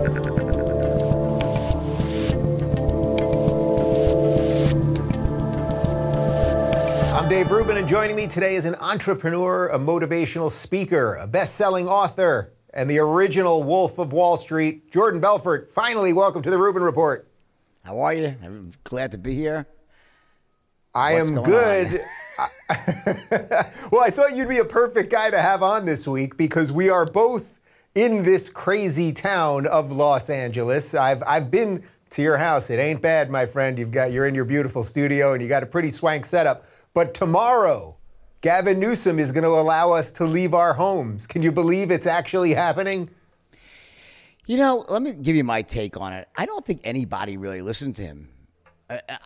I'm Dave Rubin, and joining me today is an entrepreneur, a motivational speaker, a best selling author, and the original Wolf of Wall Street, Jordan Belfort. Finally, welcome to the Rubin Report. How are you? I'm glad to be here. I What's am good. well, I thought you'd be a perfect guy to have on this week because we are both in this crazy town of Los Angeles. I've I've been to your house. It ain't bad, my friend. You've got you're in your beautiful studio and you got a pretty swank setup. But tomorrow, Gavin Newsom is going to allow us to leave our homes. Can you believe it's actually happening? You know, let me give you my take on it. I don't think anybody really listened to him.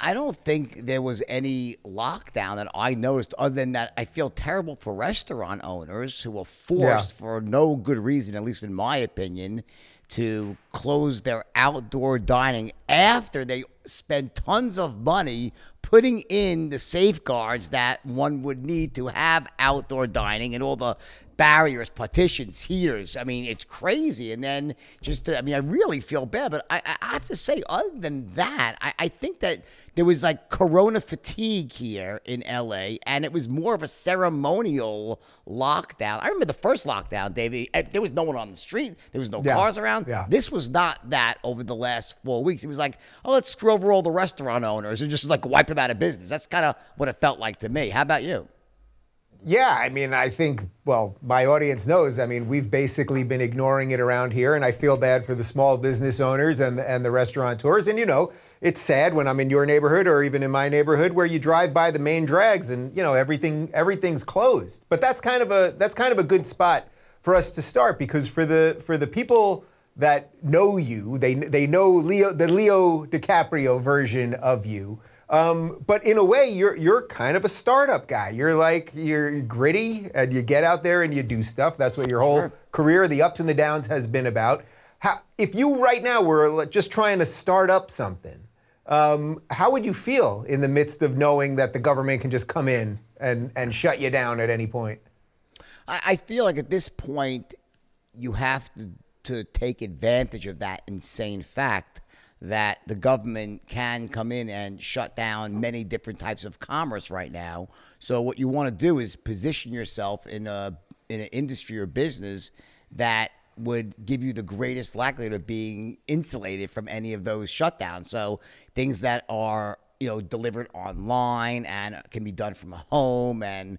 I- don't think there was any lockdown that I noticed, other than that I feel terrible for restaurant owners who were forced, for no good reason, at least in my opinion, to close their outdoor dining after they spent tons of money putting in the safeguards that one would need to have outdoor dining and all the barriers, partitions, heaters. I mean, it's crazy. And then just, to, I mean, I really feel bad. But I, I have to say, other than that, I, I think that there was like corona fatigue here in LA, and it was more of a ceremonial lockdown. I remember the first lockdown, David. eh, There was no one on the street, there was no Yeah. cars around. Yeah. This was not that over the last four weeks. It was like, oh, let's screw over all the restaurant owners and just like wipe them out of business. That's kind of what it felt like to me. How about you? Yeah, I mean, I think, well, my audience knows. I mean, we've basically been ignoring it around here, and I feel bad for the small business owners and, and the restaurateurs. And, you know, it's sad when I'm in your neighborhood or even in my neighborhood where you drive by the main drags and, you know, everything everything's closed. But that's kind of a that's kind of a good spot for us to start because for the for the people that know you, they they know Leo the Leo DiCaprio version of you. Um, but in a way, you're you're kind of a startup guy. You're like you're gritty and you get out there and you do stuff. That's what your whole Sure. career, the ups and the downs, has been about. How, if you right now were just trying to start up something, um, how would you feel in the midst of knowing that the government can just come in and and shut you down at any point? I, I feel like at this point, you have to, to take advantage of that insane fact that the government can come in and shut down many different types of commerce right now. So what you want to do is position yourself in a in an industry or business that would give you the greatest likelihood of being insulated from any of those shutdowns. So things that are you know delivered online and can be done from home and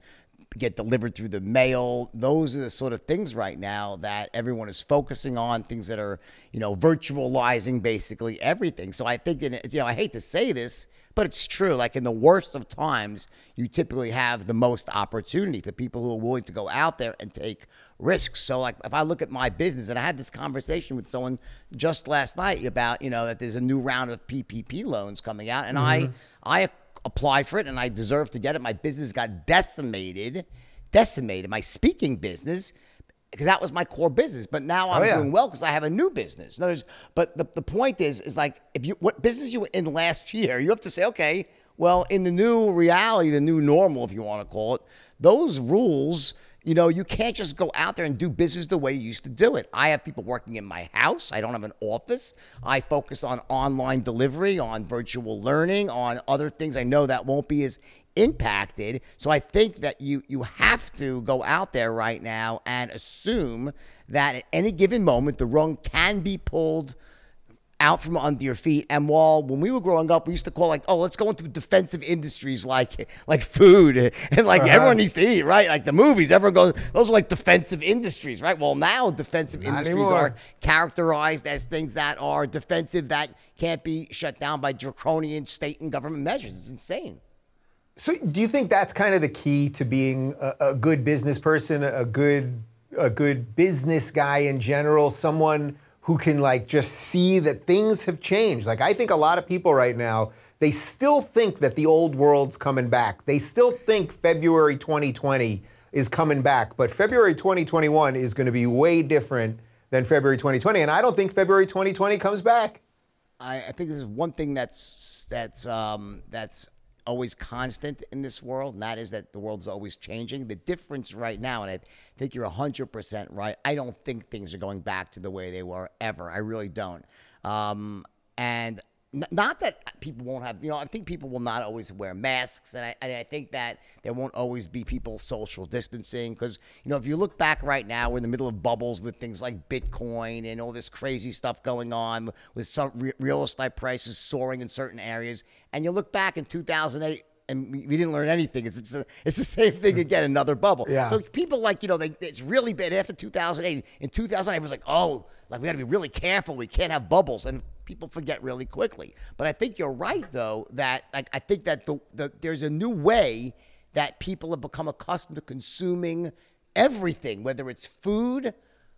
get delivered through the mail. Those are the sort of things right now that everyone is focusing on. Things that are, you know, virtualizing basically everything. So I think, in, you know, I hate to say this, but it's true. Like in the worst of times, you typically have the most opportunity for people who are willing to go out there and take risks. So, like, if I look at my business, and I had this conversation with someone just last night about, you know, that there's a new round of PPP loans coming out, and I, mm-hmm. I applied for it and I deserve to get it. My business got decimated, decimated. My speaking business, because that was my core business. But now oh, I'm Oh, yeah. doing well because I have a new business. Words, but the, the point is, is like if you what business you were in last year, you have to say, okay, well, in the new reality, the new normal, if you want to call it, those rules. You know, you can't just go out there and do business the way you used to do it. I have people working in my house. I don't have an office. I focus on online delivery, on virtual learning, on other things I know that won't be as impacted. So I think that you you have to go out there right now and assume that at any given moment the rung can be pulled out from under your feet. And while when we were growing up, we used to call like, oh, let's go into defensive industries like like food and like uh-huh. everyone needs to eat, right? Like the movies, everyone goes, those are like defensive industries, right? Well, now defensive Not industries anymore. are characterized as things that are defensive that can't be shut down by draconian state and government measures. It's insane. So, do you think that's kind of the key to being a, a good business person, a good a good business guy in general, someone who can like just see that things have changed? Like I think a lot of people right now, they still think that the old world's coming back. They still think February 2020 is coming back, but February 2021 is going to be way different than February 2020, and I don't think February 2020 comes back. I, I think this is one thing that's that's um, that's always constant in this world, and that is that the world is always changing. The difference right now, and I think you're 100% right, I don't think things are going back to the way they were ever. I really don't. Um, and not that people won't have, you know, I think people will not always wear masks, and I, and I think that there won't always be people social distancing because, you know, if you look back right now, we're in the middle of bubbles with things like Bitcoin and all this crazy stuff going on with some re- real estate prices soaring in certain areas, and you look back in 2008 and we, we, didn't learn anything. It's, it's the same thing again, another bubble. Yeah. So people like, you know, they, it's really bad after 2008. In 2008, it was like, oh, like we got to be really careful. We can't have bubbles. And people forget really quickly. But I think you're right, though, that like, I think that the, the, there's a new way that people have become accustomed to consuming everything, whether it's food,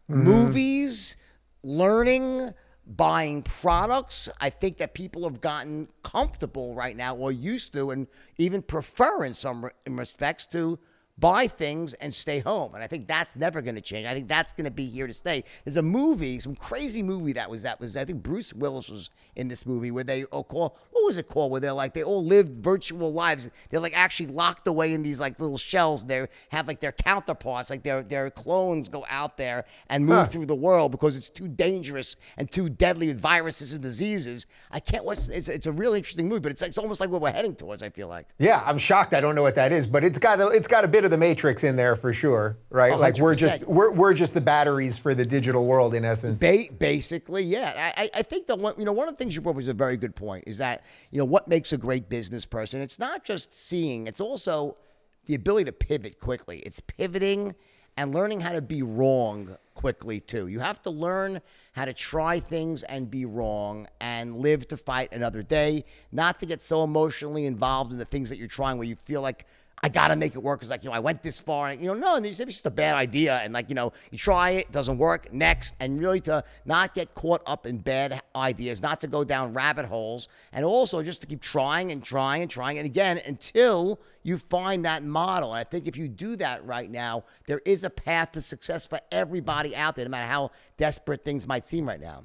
mm-hmm. movies, learning, buying products. I think that people have gotten comfortable right now or used to and even prefer in some respects to buy things and stay home. And I think that's never going to change. I think that's going to be here to stay. There's a movie, some crazy movie that was that was I think Bruce Willis was in this movie where they all call what was it called where they're like they all live virtual lives. They're like actually locked away in these like little shells. They have like their counterparts, like their their clones go out there and move huh. through the world because it's too dangerous and too deadly with viruses and diseases. I can't watch it's it's a really interesting movie, but it's it's almost like what we're heading towards, I feel like. Yeah, I'm shocked I don't know what that is, but it's got a, it's got a bit of the Matrix in there for sure, right? 100%. Like we're just we're, we're just the batteries for the digital world in essence. Ba- basically, yeah. I, I think that one you know one of the things you brought was a very good point. Is that you know what makes a great business person? It's not just seeing; it's also the ability to pivot quickly. It's pivoting and learning how to be wrong quickly too. You have to learn how to try things and be wrong and live to fight another day, not to get so emotionally involved in the things that you're trying where you feel like I got to make it work. It's like, you know, I went this far. And, you know, no, and it's just a bad idea. And, like, you know, you try it, doesn't work, next. And really to not get caught up in bad ideas, not to go down rabbit holes. And also just to keep trying and trying and trying. And again, until you find that model. And I think if you do that right now, there is a path to success for everybody out there, no matter how desperate things might seem right now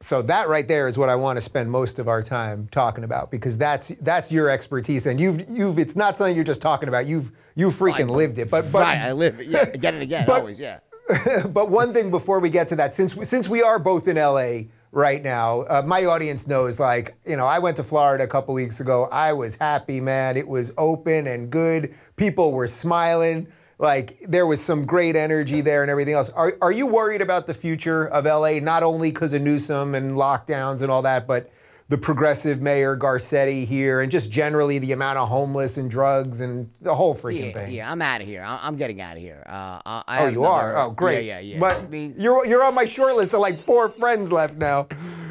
so that right there is what I want to spend most of our time talking about because that's that's your expertise and you've you've it's not something you're just talking about. You've you freaking lived it but but right I live it yeah again and again but, always yeah. but one thing before we get to that since since we are both in LA right now uh, my audience knows like you know I went to Florida a couple weeks ago. I was happy man. It was open and good. People were smiling like there was some great energy there and everything else. Are, are you worried about the future of LA, not only because of Newsom and lockdowns and all that, but the progressive mayor Garcetti here and just generally the amount of homeless and drugs and the whole freaking yeah, thing? Yeah, I'm out of here. I'm getting out of here. Uh, I oh, you are? Oh, great. Yeah, yeah, yeah. But I mean, you're, you're on my short list of like four friends left now.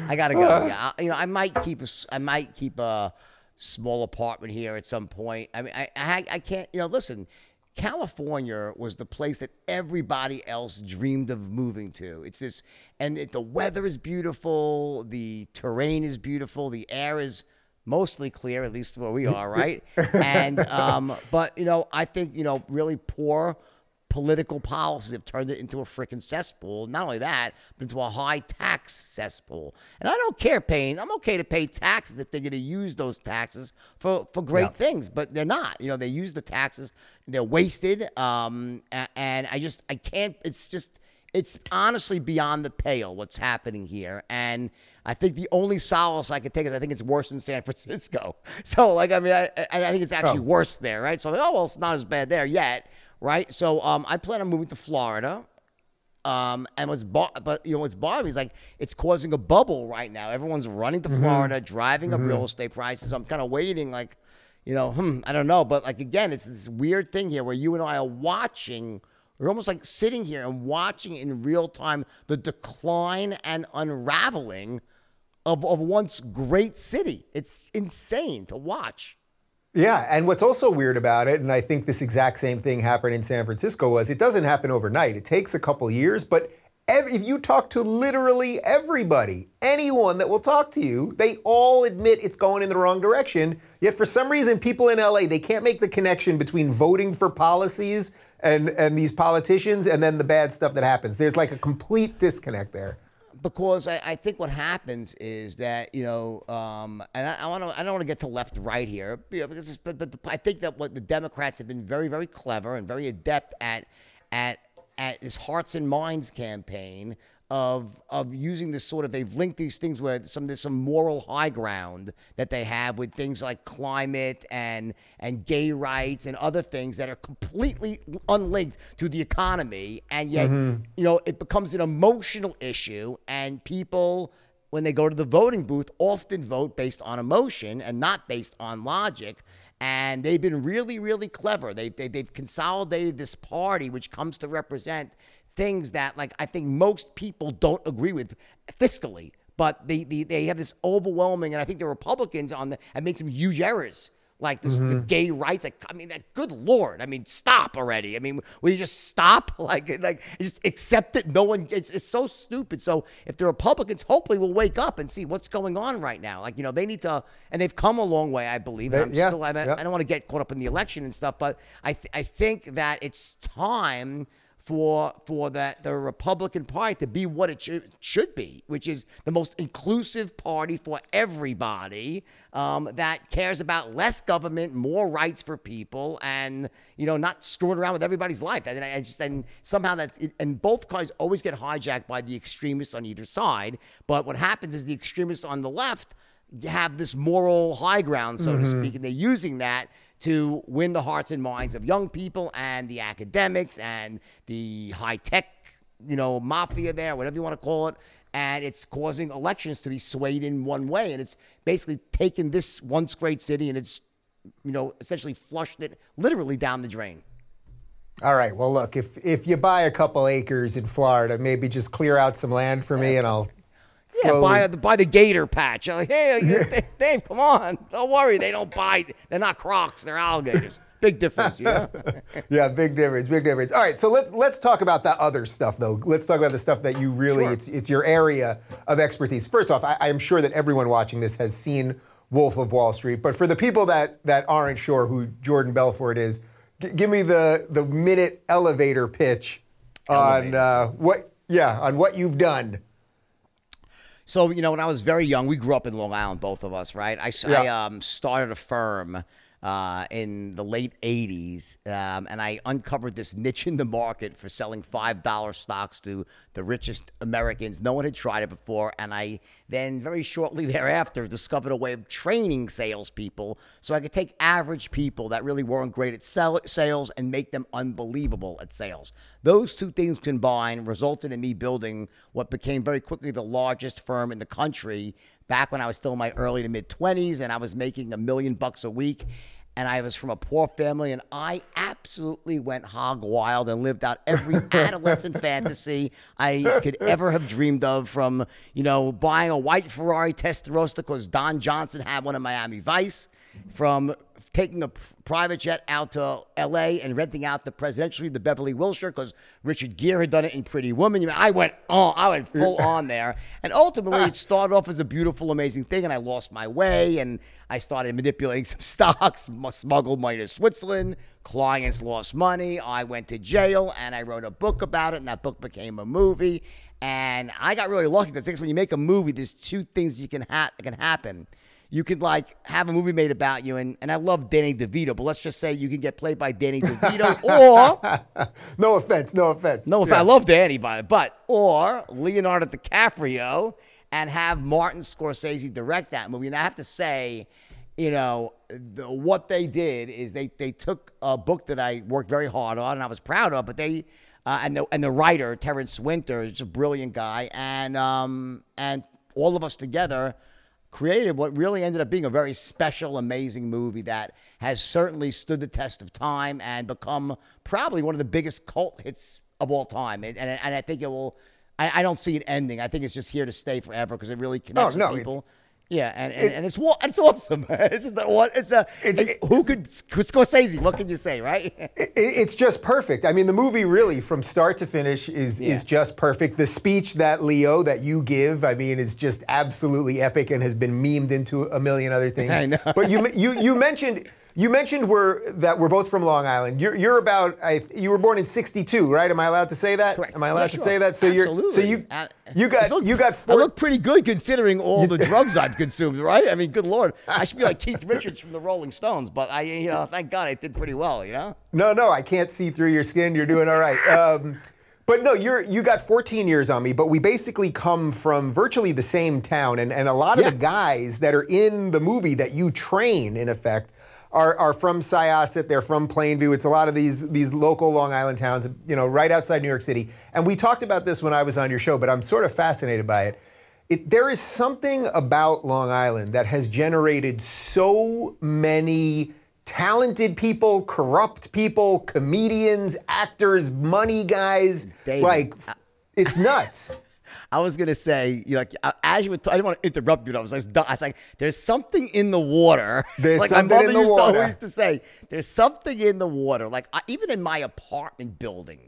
I gotta go. Uh, yeah, I, you know, I might keep a, I might keep a small apartment here at some point. I mean, I, I, I can't. You know, listen California was the place that everybody else dreamed of moving to. It's this, and it, the weather is beautiful, the terrain is beautiful, the air is mostly clear, at least where we are, right? and um, but you know, I think you know, really poor political policies have turned it into a freaking cesspool. Not only that, but into a high tax cesspool. And I don't care paying. I'm okay to pay taxes if they're going to use those taxes for, for great yeah. things, but they're not. You know, they use the taxes. They're wasted. Um, and I just, I can't, it's just, it's honestly beyond the pale what's happening here. And I think the only solace I could take is I think it's worse in San Francisco. So, like, I mean, I, I think it's actually oh. worse there, right? So, oh, well, it's not as bad there yet right? So um, I plan on moving to Florida. Um, and what's bo- but you know what's bothering me is like it's causing a bubble right now. Everyone's running to mm-hmm. Florida, mm-hmm. driving up mm-hmm. real estate prices. I'm kind of waiting, like, you know, hmm, I don't know, but like again, it's this weird thing here where you and I are watching. We're almost like sitting here and watching in real time the decline and unraveling of, of once great city. It's insane to watch. Yeah, and what's also weird about it, and I think this exact same thing happened in San Francisco, was it doesn't happen overnight. It takes a couple years, but if you talk to literally everybody, anyone that will talk to you, they all admit it's going in the wrong direction. Yet for some reason, people in LA, they can't make the connection between voting for policies and, and these politicians and then the bad stuff that happens. There's like a complete disconnect there because I, I think what happens is that you know, um, and I, want to I don't want to get to left right here, you know, because but but the, I think that what the Democrats have been very very clever and very adept at at at this hearts and minds campaign of of using this sort of they've linked these things where some there's some moral high ground that they have with things like climate and and gay rights and other things that are completely unlinked to the economy. And yet Mm-hmm. you know it becomes an emotional issue. And people when they go to the voting booth often vote based on emotion and not based on logic and they've been really really clever they, they, they've consolidated this party which comes to represent things that like I think most people don't agree with fiscally, but they they, they have this overwhelming, and I think the Republicans on the have made some huge errors. Like this, the mm-hmm. gay rights. Like, I mean, that, good lord. I mean, stop already. I mean, will you just stop? Like, like, just accept it. No one. It's, it's so stupid. So, if the Republicans hopefully will wake up and see what's going on right now, like, you know, they need to, and they've come a long way, I believe. They- I'm yeah, still, I, yeah. I don't want to get caught up in the election and stuff, but I, th- I think that it's time for for that the Republican Party to be what it should, should be, which is the most inclusive party for everybody um, that cares about less government, more rights for people, and you know not screwing around with everybody's life. And I just and somehow that's and both parties always get hijacked by the extremists on either side. But what happens is the extremists on the left have this moral high ground, so to speak, and they're using that to win the hearts and minds of young people and the academics and the high tech, you know, mafia there, whatever you want to call it. And it's causing elections to be swayed in one way. And it's basically taken this once great city and it's, you know, essentially flushed it literally down the drain. All right. Well, look, if if you buy a couple acres in Florida, maybe just clear out some land for me, and I'll. Yeah, buy, buy the gator patch. I'm like, hey, Dave, come on. Don't worry. They don't bite. They're not crocs. They're alligators. Big difference, you know? Yeah, big difference, big difference. All right, so let's let's talk about that other stuff though. Let's talk about the stuff that you really Sure. it's it's your area of expertise. First off, I, I am sure that everyone watching this has seen Wolf of Wall Street, but for the people that that aren't sure who Jordan Belfort is, g- give me the the minute elevator pitch on uh, what yeah on what you've done. So you know, when I was very young, we grew up in Long Island, both of us, right? I, Yeah. um, started a firm uh, in the late '80s, um, and I uncovered this niche in the market for selling five dollar stocks to the richest Americans. No one had tried it before, and I then very shortly thereafter discovered a way of training salespeople so I could take average people that really weren't great at sell- sales and make them unbelievable at sales. Those two things combined resulted in me building what became very quickly the largest firm in the country back when I was still in my early to mid 20s and I was making a million bucks a week. And I was from a poor family, and I absolutely went hog wild and lived out every adolescent fantasy I could ever have dreamed of. From you know buying a white Ferrari Testarossa because Don Johnson had one in Miami Vice, from taking a private jet out to L.A. and renting out the presidential suite, the Beverly Wilshire, because Richard Gere had done it in Pretty Woman. I went, oh, I went full on there, and ultimately it started off as a beautiful, amazing thing, and I lost my way, and I started manipulating some stocks, smuggled money to Switzerland. Clients lost money. I went to jail, and I wrote a book about it, and that book became a movie. And I got really lucky because when you make a movie, there's two things you can ha- that can happen you could like have a movie made about you, and, and I love Danny DeVito, but let's just say you can get played by Danny DeVito, or no offense, no offense. no, if Yeah. I love Danny by but or Leonardo DiCaprio and have Martin Scorsese direct that movie. And I have to say, you know, the, what they did is they they took a book that I worked very hard on and I was proud of, but they. Uh, and the and the writer Terrence Winter is a brilliant guy, and um and all of us together created what really ended up being a very special, amazing movie that has certainly stood the test of time and become probably one of the biggest cult hits of all time. And, and, and I think it will. I, I don't see it ending. I think it's just here to stay forever because it really connects oh, no, with it's- people. Yeah, and, and, and it's it's awesome. It's just that one. It's a It's- who could Scorsese? What can you say, right? It- It's just perfect. I mean, the movie really, from start to finish, is Yeah. is just perfect. The speech that Leo that you give, I mean, is just absolutely epic and has been memed into a million other things. I know. But you you you mentioned You mentioned we're that we're both from Long Island. You're, you're about I, you were born in '62, right? Am I allowed to say that? Correct. Am I allowed Yeah, to sure. say that? So you're so Absolutely. you you I got look- you got I look pretty good considering all the drugs I've consumed, right? I mean, good lord, I should be like Keith Richards from the Rolling Stones, but I, you know, thank God I did pretty well, you know. No, no, I can't see through your skin. You're doing all right. Um, but no, you're you got 14 years on me. But we basically come from virtually the same town, and and a lot of Yeah. the guys that are in the movie that you train, in effect, are are from Syosset. They're from Plainview. It's a lot of these these local Long Island towns, you know, right outside New York City. And we talked about this when I was on your show, but I'm sort of fascinated by it. It, there is something about Long Island that has generated so many talented people, corrupt people, comedians, actors, money guys. David, like, it's nuts. I was gonna say, you know, like uh, as you were, t- I didn't want to interrupt you. but I was like, I was like, there's something in the water. There's like something my mother in the used water. to always to say, there's something in the water. Like I, even in my apartment building,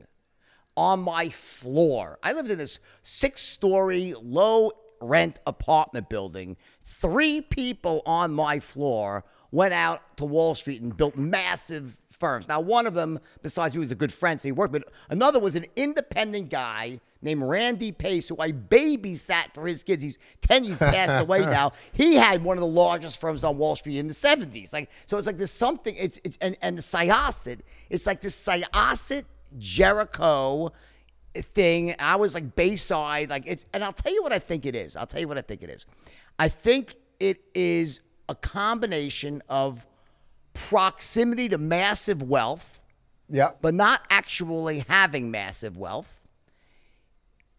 on my floor, I lived in this six-story, low-rent apartment building. Three people on my floor went out to Wall Street and built massive firms. Now, one of them, besides he was a good friend, so he worked, but another was an independent guy named Randy Pace, who I babysat for his kids. He's 10 years passed away now. He had one of the largest firms on Wall Street in the 70s. Like, so it's like there's something, it's, it's and, and the Syosset, it's like this Syosset Jericho thing. I was like Bayside, like it's, and I'll tell you what I think it is. I'll tell you what I think it is. I think it is a combination of proximity to massive wealth, Yeah. but not actually having massive wealth.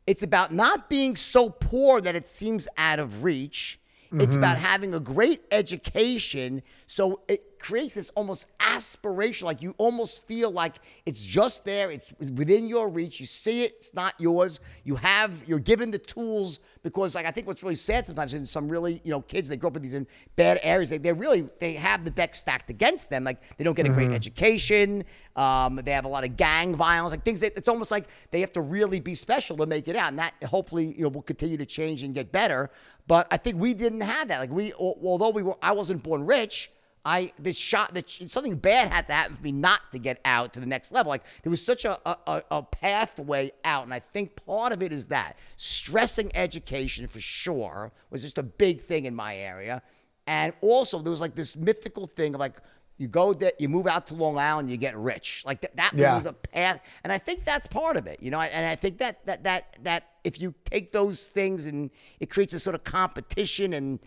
It's about not being so poor that it seems out of reach. It's mm-hmm. about having a great education. So it creates this almost aspiration. Like you almost feel like it's just there, it's within your reach. You see it, it's not yours. You have, you're given the tools because, like, I think what's really sad sometimes is some really, you know, kids, they grow up in these in bad areas, they, they really, they have the deck stacked against them. Like they don't get a great education. Um, they have a lot of gang violence, like things that it's almost like they have to really be special to make it out. And that hopefully, you know, will continue to change and get better. But I think we didn't have that. Like we, although we were, I wasn't born rich. I this shot that something bad had to happen for me not to get out to the next level. Like there was such a, a a pathway out, and I think part of it is that stressing education for sure was just a big thing in my area, and also there was like this mythical thing of like you go there, you move out to Long Island, you get rich. Like that, that Yeah. was a path, and I think that's part of it, you know. And I think that that that that if you take those things and it creates a sort of competition and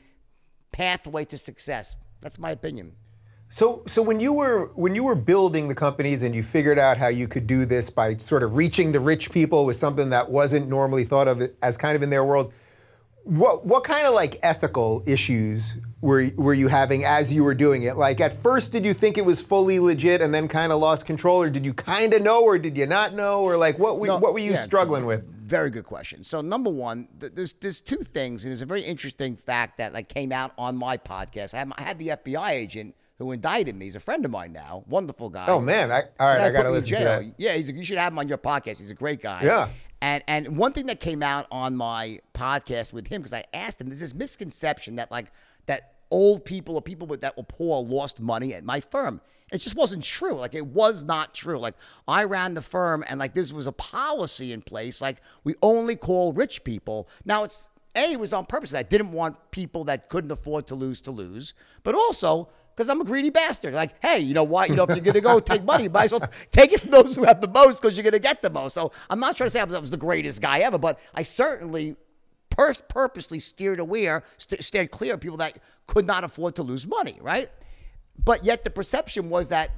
pathway to success. That's my opinion. So, so when you were when you were building the companies and you figured out how you could do this by sort of reaching the rich people with something that wasn't normally thought of as kind of in their world, what what kind of like ethical issues were were you having as you were doing it? Like at first, did you think it was fully legit and then kind of lost control, or did you kind of know, or did you not know, or like what were, No, what were you yeah, struggling with? Very good question. So number one, th- there's there's two things, and there's a very interesting fact that like came out on my podcast. I had, I had the FBI agent who indicted me. He's a friend of mine now, wonderful guy. Oh man, I, all right, I got to him in listen to jail. that. Yeah, he's a, you should have him on your podcast. He's a great guy. Yeah. And and one thing that came out on my podcast with him because I asked him, there's this misconception that like that old people or people with, that were poor lost money at my firm. It just wasn't true. Like it was not true. Like I ran the firm and like this was a policy in place. Like we only call rich people. Now it's a it was on purpose. I didn't want people that couldn't afford to lose to lose, but also because I'm a greedy bastard. Like, hey, you know what? You know, if you're gonna go take money, you might as well take it from those who have the most because you're gonna get the most. So I'm not trying to say I was, the greatest guy ever, but I certainly pur- purposely steered aware, st- steered clear of people that could not afford to lose money, right? But yet the perception was that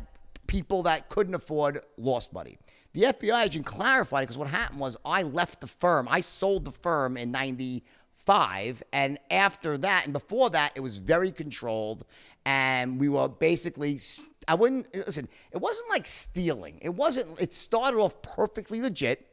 people that couldn't afford lost money. The FBI agent clarified because what happened was I left the firm. I sold the firm in 95 and after that and before that it was very controlled and we were basically I wouldn't listen, it wasn't like stealing. It wasn't it started off perfectly legit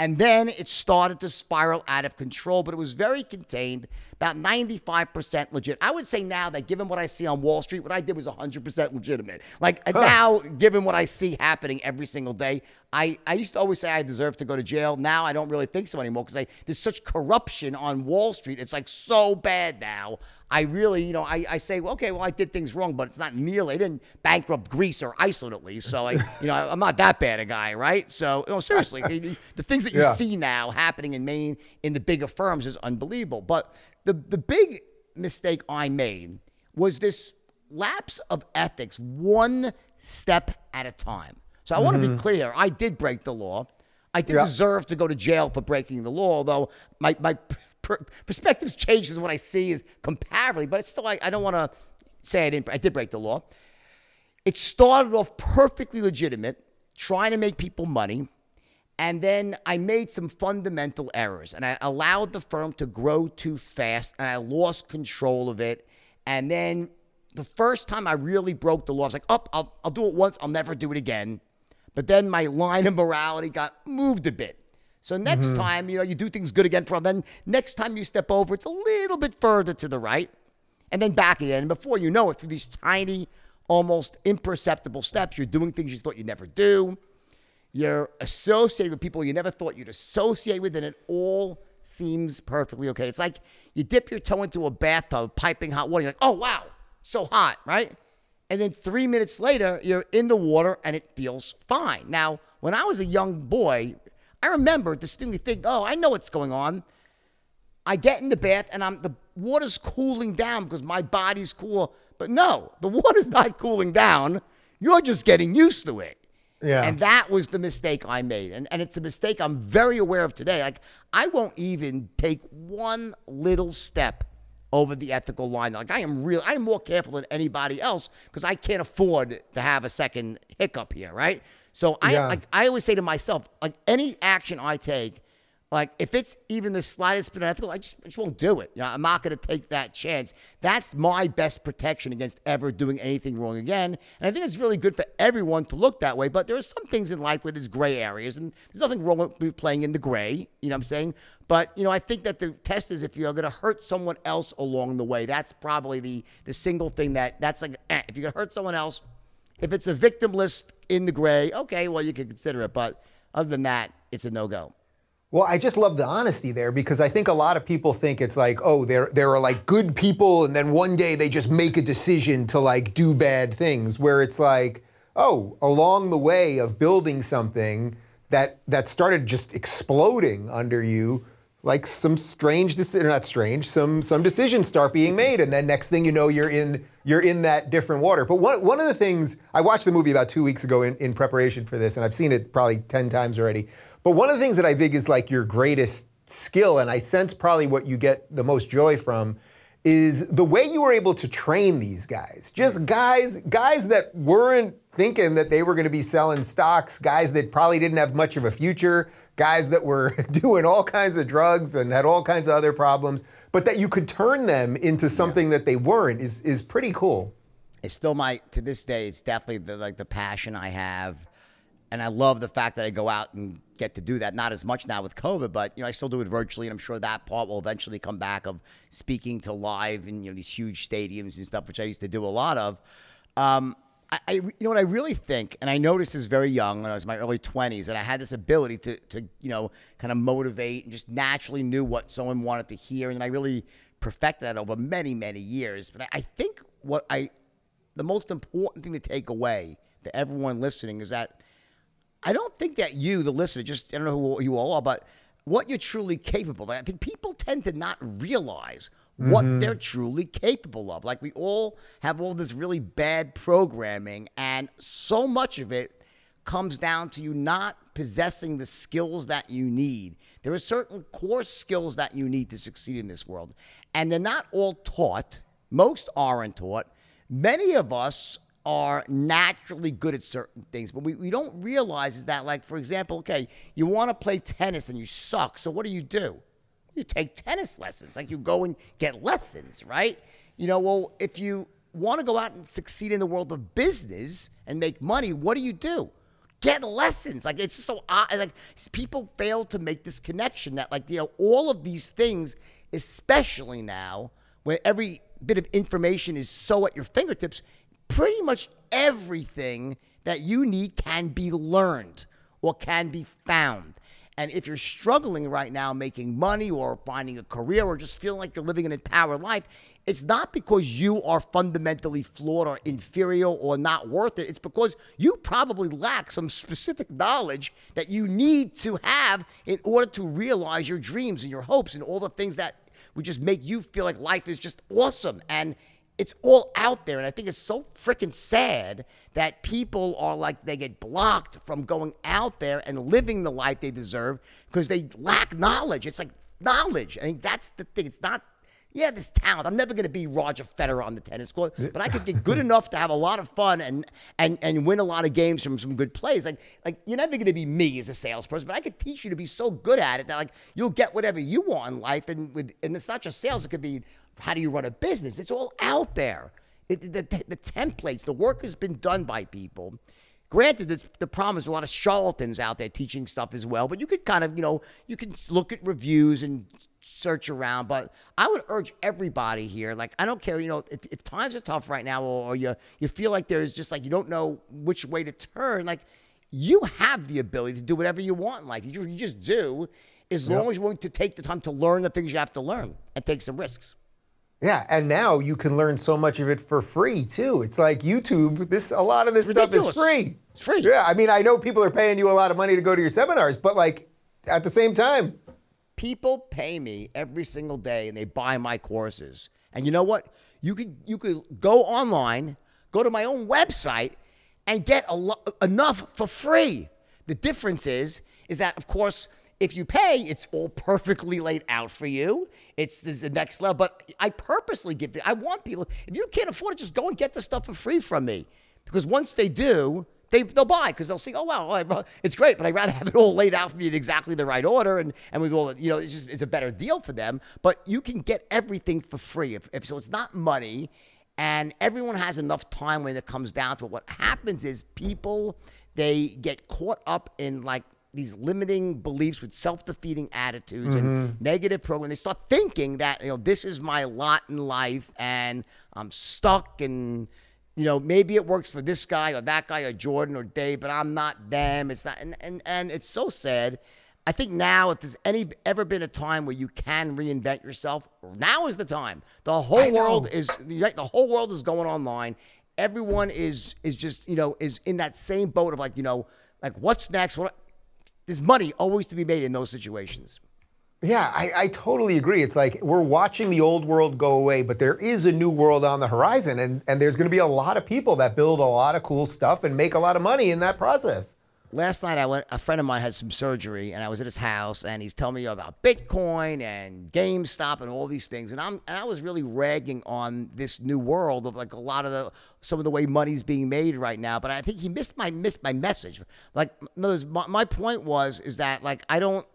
And then it started to spiral out of control, but it was very contained, about 95% legit. I would say now that given what I see on Wall Street, what I did was 100% legitimate. Like huh. now, given what I see happening every single day, I, I used to always say I deserve to go to jail. Now I don't really think so anymore because there's such corruption on Wall Street. It's like so bad now. I really, you know, I, I say, well, okay, well, I did things wrong, but it's not nearly, I didn't bankrupt Greece or Iceland at least. So, I, you know, I'm not that bad a guy, right? So, no, seriously, the, the, things that you yeah. see now happening in Maine in the bigger firms is unbelievable. But the, the big mistake I made was this lapse of ethics, one step at a time. So I mm-hmm. want to be clear. I did break the law. I did deserve to go to jail for breaking the law, although my, my per- perspectives changes what I see is comparatively, but it's still like I don't want to say I didn't. I did break the law. It started off perfectly legitimate, trying to make people money. And then I made some fundamental errors and I allowed the firm to grow too fast and I lost control of it. And then the first time I really broke the law, I was like, oh, I'll, I'll do it once, I'll never do it again. But then my line of morality got moved a bit. So next mm-hmm. time, you know, you do things good again for them. Then next time you step over, it's a little bit further to the right, and then back again. And before you know it, through these tiny, almost imperceptible steps, you're doing things you thought you'd never do. You're associated with people you never thought you'd associate with, and it all seems perfectly okay. It's like you dip your toe into a bathtub, piping hot water. You're like, oh wow, so hot, right? And then three minutes later, you're in the water and it feels fine. Now, when I was a young boy, I remember distinctly thinking, oh, I know what's going on. I get in the bath and I'm the water's cooling down because my body's cool. But no, the water's not cooling down. You're just getting used to it. Yeah. And that was the mistake I made. And, and it's a mistake I'm very aware of today. Like, I won't even take one little step over the ethical line. Like, I am real, I'm more careful than anybody else because I can't afford to have a second hiccup here, right? So I yeah. like I always say to myself, like any action I take, like if it's even the slightest bit unethical, I just, I just won't do it. You know, I'm not going to take that chance. That's my best protection against ever doing anything wrong again. And I think it's really good for everyone to look that way. But there are some things in life where there's gray areas, and there's nothing wrong with playing in the gray. You know what I'm saying? But you know, I think that the test is if you're going to hurt someone else along the way. That's probably the the single thing that that's like eh, if you're going to hurt someone else if it's a victim list in the gray, okay, well, you can consider it. But other than that, it's a no go. Well, I just love the honesty there because I think a lot of people think it's like, oh, there there are like good people, and then one day they just make a decision to like do bad things. Where it's like, oh, along the way of building something that that started just exploding under you, like some strange decision not strange some some decisions start being made and then next thing you know you're in you're in that different water but one, one of the things i watched the movie about two weeks ago in, in preparation for this and i've seen it probably 10 times already but one of the things that i think is like your greatest skill and i sense probably what you get the most joy from is the way you were able to train these guys just mm. guys guys that weren't thinking that they were going to be selling stocks guys that probably didn't have much of a future guys that were doing all kinds of drugs and had all kinds of other problems, but that you could turn them into something yeah. that they weren't is is pretty cool. It's still my to this day. It's definitely the, like the passion I have, and I love the fact that I go out and get to do that. Not as much now with COVID, but you know I still do it virtually, and I'm sure that part will eventually come back of speaking to live in you know these huge stadiums and stuff, which I used to do a lot of. Um, I, I, you know what I really think, and I noticed this very young when I was in my early 20s, that I had this ability to, to, you know, kind of motivate and just naturally knew what someone wanted to hear, and I really perfected that over many, many years. But I, I think what I, the most important thing to take away to everyone listening is that I don't think that you, the listener, just I don't know who you all are, but what you're truly capable of. I think people tend to not realize what mm-hmm. they're truly capable of. Like we all have all this really bad programming, and so much of it comes down to you not possessing the skills that you need. There are certain core skills that you need to succeed in this world, and they're not all taught. Most aren't taught. Many of us are naturally good at certain things, but we, we don't realize is that, like, for example, okay, you want to play tennis and you suck, so what do you do? You take tennis lessons, like you go and get lessons, right? You know, well, if you want to go out and succeed in the world of business and make money, what do you do? get lessons. Like it's so odd. Like people fail to make this connection that like you know all of these things, especially now when every bit of information is so at your fingertips, pretty much everything that you need can be learned or can be found. And if you're struggling right now making money or finding a career or just feeling like you're living an empowered life, it's not because you are fundamentally flawed or inferior or not worth it. It's because you probably lack some specific knowledge that you need to have in order to realize your dreams and your hopes and all the things that would just make you feel like life is just awesome. And it's all out there. And I think it's so freaking sad that people are like, they get blocked from going out there and living the life they deserve because they lack knowledge. It's like knowledge. I think that's the thing. It's not yeah, this talent. I'm never going to be Roger Federer on the tennis court, but I could get good enough to have a lot of fun and and and win a lot of games from some good plays. Like like you're never going to be me as a salesperson, but I could teach you to be so good at it that like you'll get whatever you want in life. And with and it's not just sales; it could be how do you run a business. It's all out there. It, the, the, the templates, the work has been done by people. Granted, the problem is a lot of charlatans out there teaching stuff as well, but you could kind of, you know, you can look at reviews and search around. But I would urge everybody here, like I don't care, you know, if, if times are tough right now, or, or you you feel like there's just like you don't know which way to turn, like you have the ability to do whatever you want. Like you, you just do, as long as you're willing to take the time to learn the things you have to learn and take some risks. Yeah, and now you can learn so much of it for free too. It's like YouTube. This a lot of this Ridiculous. stuff is free. It's free. Yeah, I mean, I know people are paying you a lot of money to go to your seminars, but like at the same time, people pay me every single day and they buy my courses. And you know what? You could you could go online, go to my own website, and get a lo- enough for free. The difference is is that of course if you pay, it's all perfectly laid out for you. It's, the next level. But I purposely give. I want people. If you can't afford it, just go and get the stuff for free from me. Because once they do, they, they'll buy because they'll see, oh, wow, it's great, but I'd rather have it all laid out for me in exactly the right order. And, and with all, you know, it's just it's a better deal for them. But you can get everything for free. If, if so, it's not money. And everyone has enough time when it comes down to it. What happens is people, they get caught up in like these limiting beliefs with self-defeating attitudes mm-hmm. and negative program. They start thinking that, you know, this is my lot in life and I'm stuck and you know, maybe it works for this guy or that guy or Jordan or Dave, but I'm not them. It's not, and, and, and it's so sad. I think now, if there's any ever been a time where you can reinvent yourself, now is the time. The whole world is the whole world is going online. Everyone is is just you know is in that same boat of like you know like what's next? What there's money always to be made in those situations. Yeah, I, I, totally agree. It's like we're watching the old world go away, but there is a new world on the horizon, and, and there's going to be a lot of people that build a lot of cool stuff and make a lot of money in that process. Last night, I went. A friend of mine had some surgery, and I was at his house, and he's telling me about Bitcoin and GameStop and all these things, and I'm and I was really ragging on this new world of like a lot of the some of the way money's being made right now. But I think he missed my missed my message. Like, my, my point was is that like I don't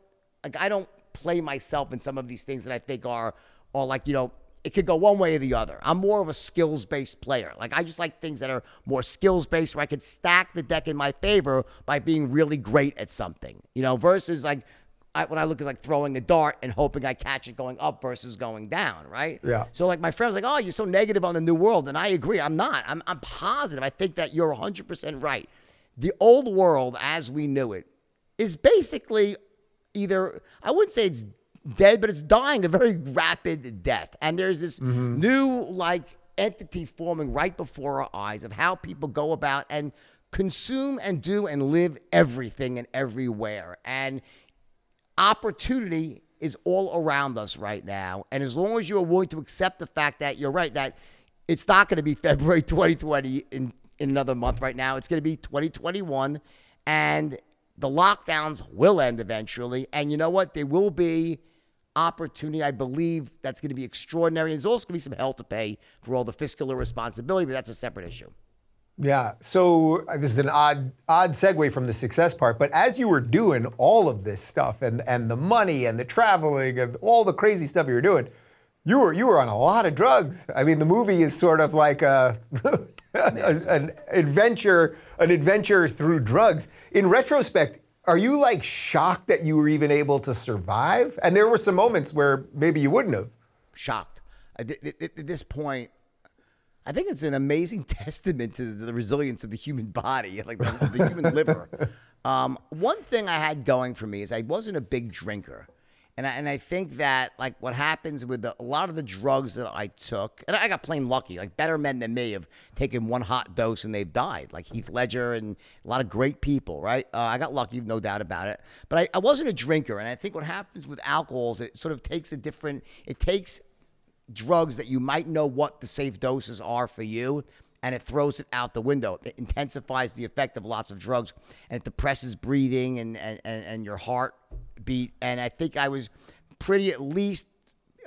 like I don't play myself in some of these things that I think are are like you know it could go one way or the other. I'm more of a skills based player. Like I just like things that are more skills based where I could stack the deck in my favor by being really great at something. You know, versus like I, when I look at like throwing a dart and hoping I catch it going up versus going down, right? Yeah. So like my friends like, oh, you're so negative on the new world, and I agree. I'm not. I'm I'm positive. I think that you're 100 percent right. The old world as we knew it is basically either I wouldn't say it's dead, but it's dying a very rapid death. And there's this mm-hmm. new like entity forming right before our eyes of how people go about and consume and do and live everything and everywhere. And opportunity is all around us right now. And as long as you are willing to accept the fact that you're right, that it's not going to be February 2020 in, in another month right now, it's going to be 2021. And the lockdowns will end eventually. And you know what? There will be opportunity. I believe that's going to be extraordinary. And there's also going to be some hell to pay for all the fiscal irresponsibility, but that's a separate issue. Yeah. So uh, this is an odd odd segue from the success part, but as you were doing all of this stuff and and the money and the traveling and all the crazy stuff you were doing, you were you were on a lot of drugs. I mean, the movie is sort of like a an adventure, an adventure through drugs. In retrospect, are you like shocked that you were even able to survive? And there were some moments where maybe you wouldn't have. Shocked. At this point, I think it's an amazing testament to the resilience of the human body, like the, the human liver. Um, one thing I had going for me is I wasn't a big drinker. And I, and I think that like what happens with the, a lot of the drugs that I took, and I got plain lucky. Like better men than me have taken one hot dose and they've died. Like Heath Ledger and a lot of great people, right? Uh, I got lucky, no doubt about it. But I, I wasn't a drinker, and I think what happens with alcohol is it sort of takes a different. It takes drugs that you might know what the safe doses are for you, and it throws it out the window. It intensifies the effect of lots of drugs, and it depresses breathing and and, and, and your heart beat. And I think I was pretty at least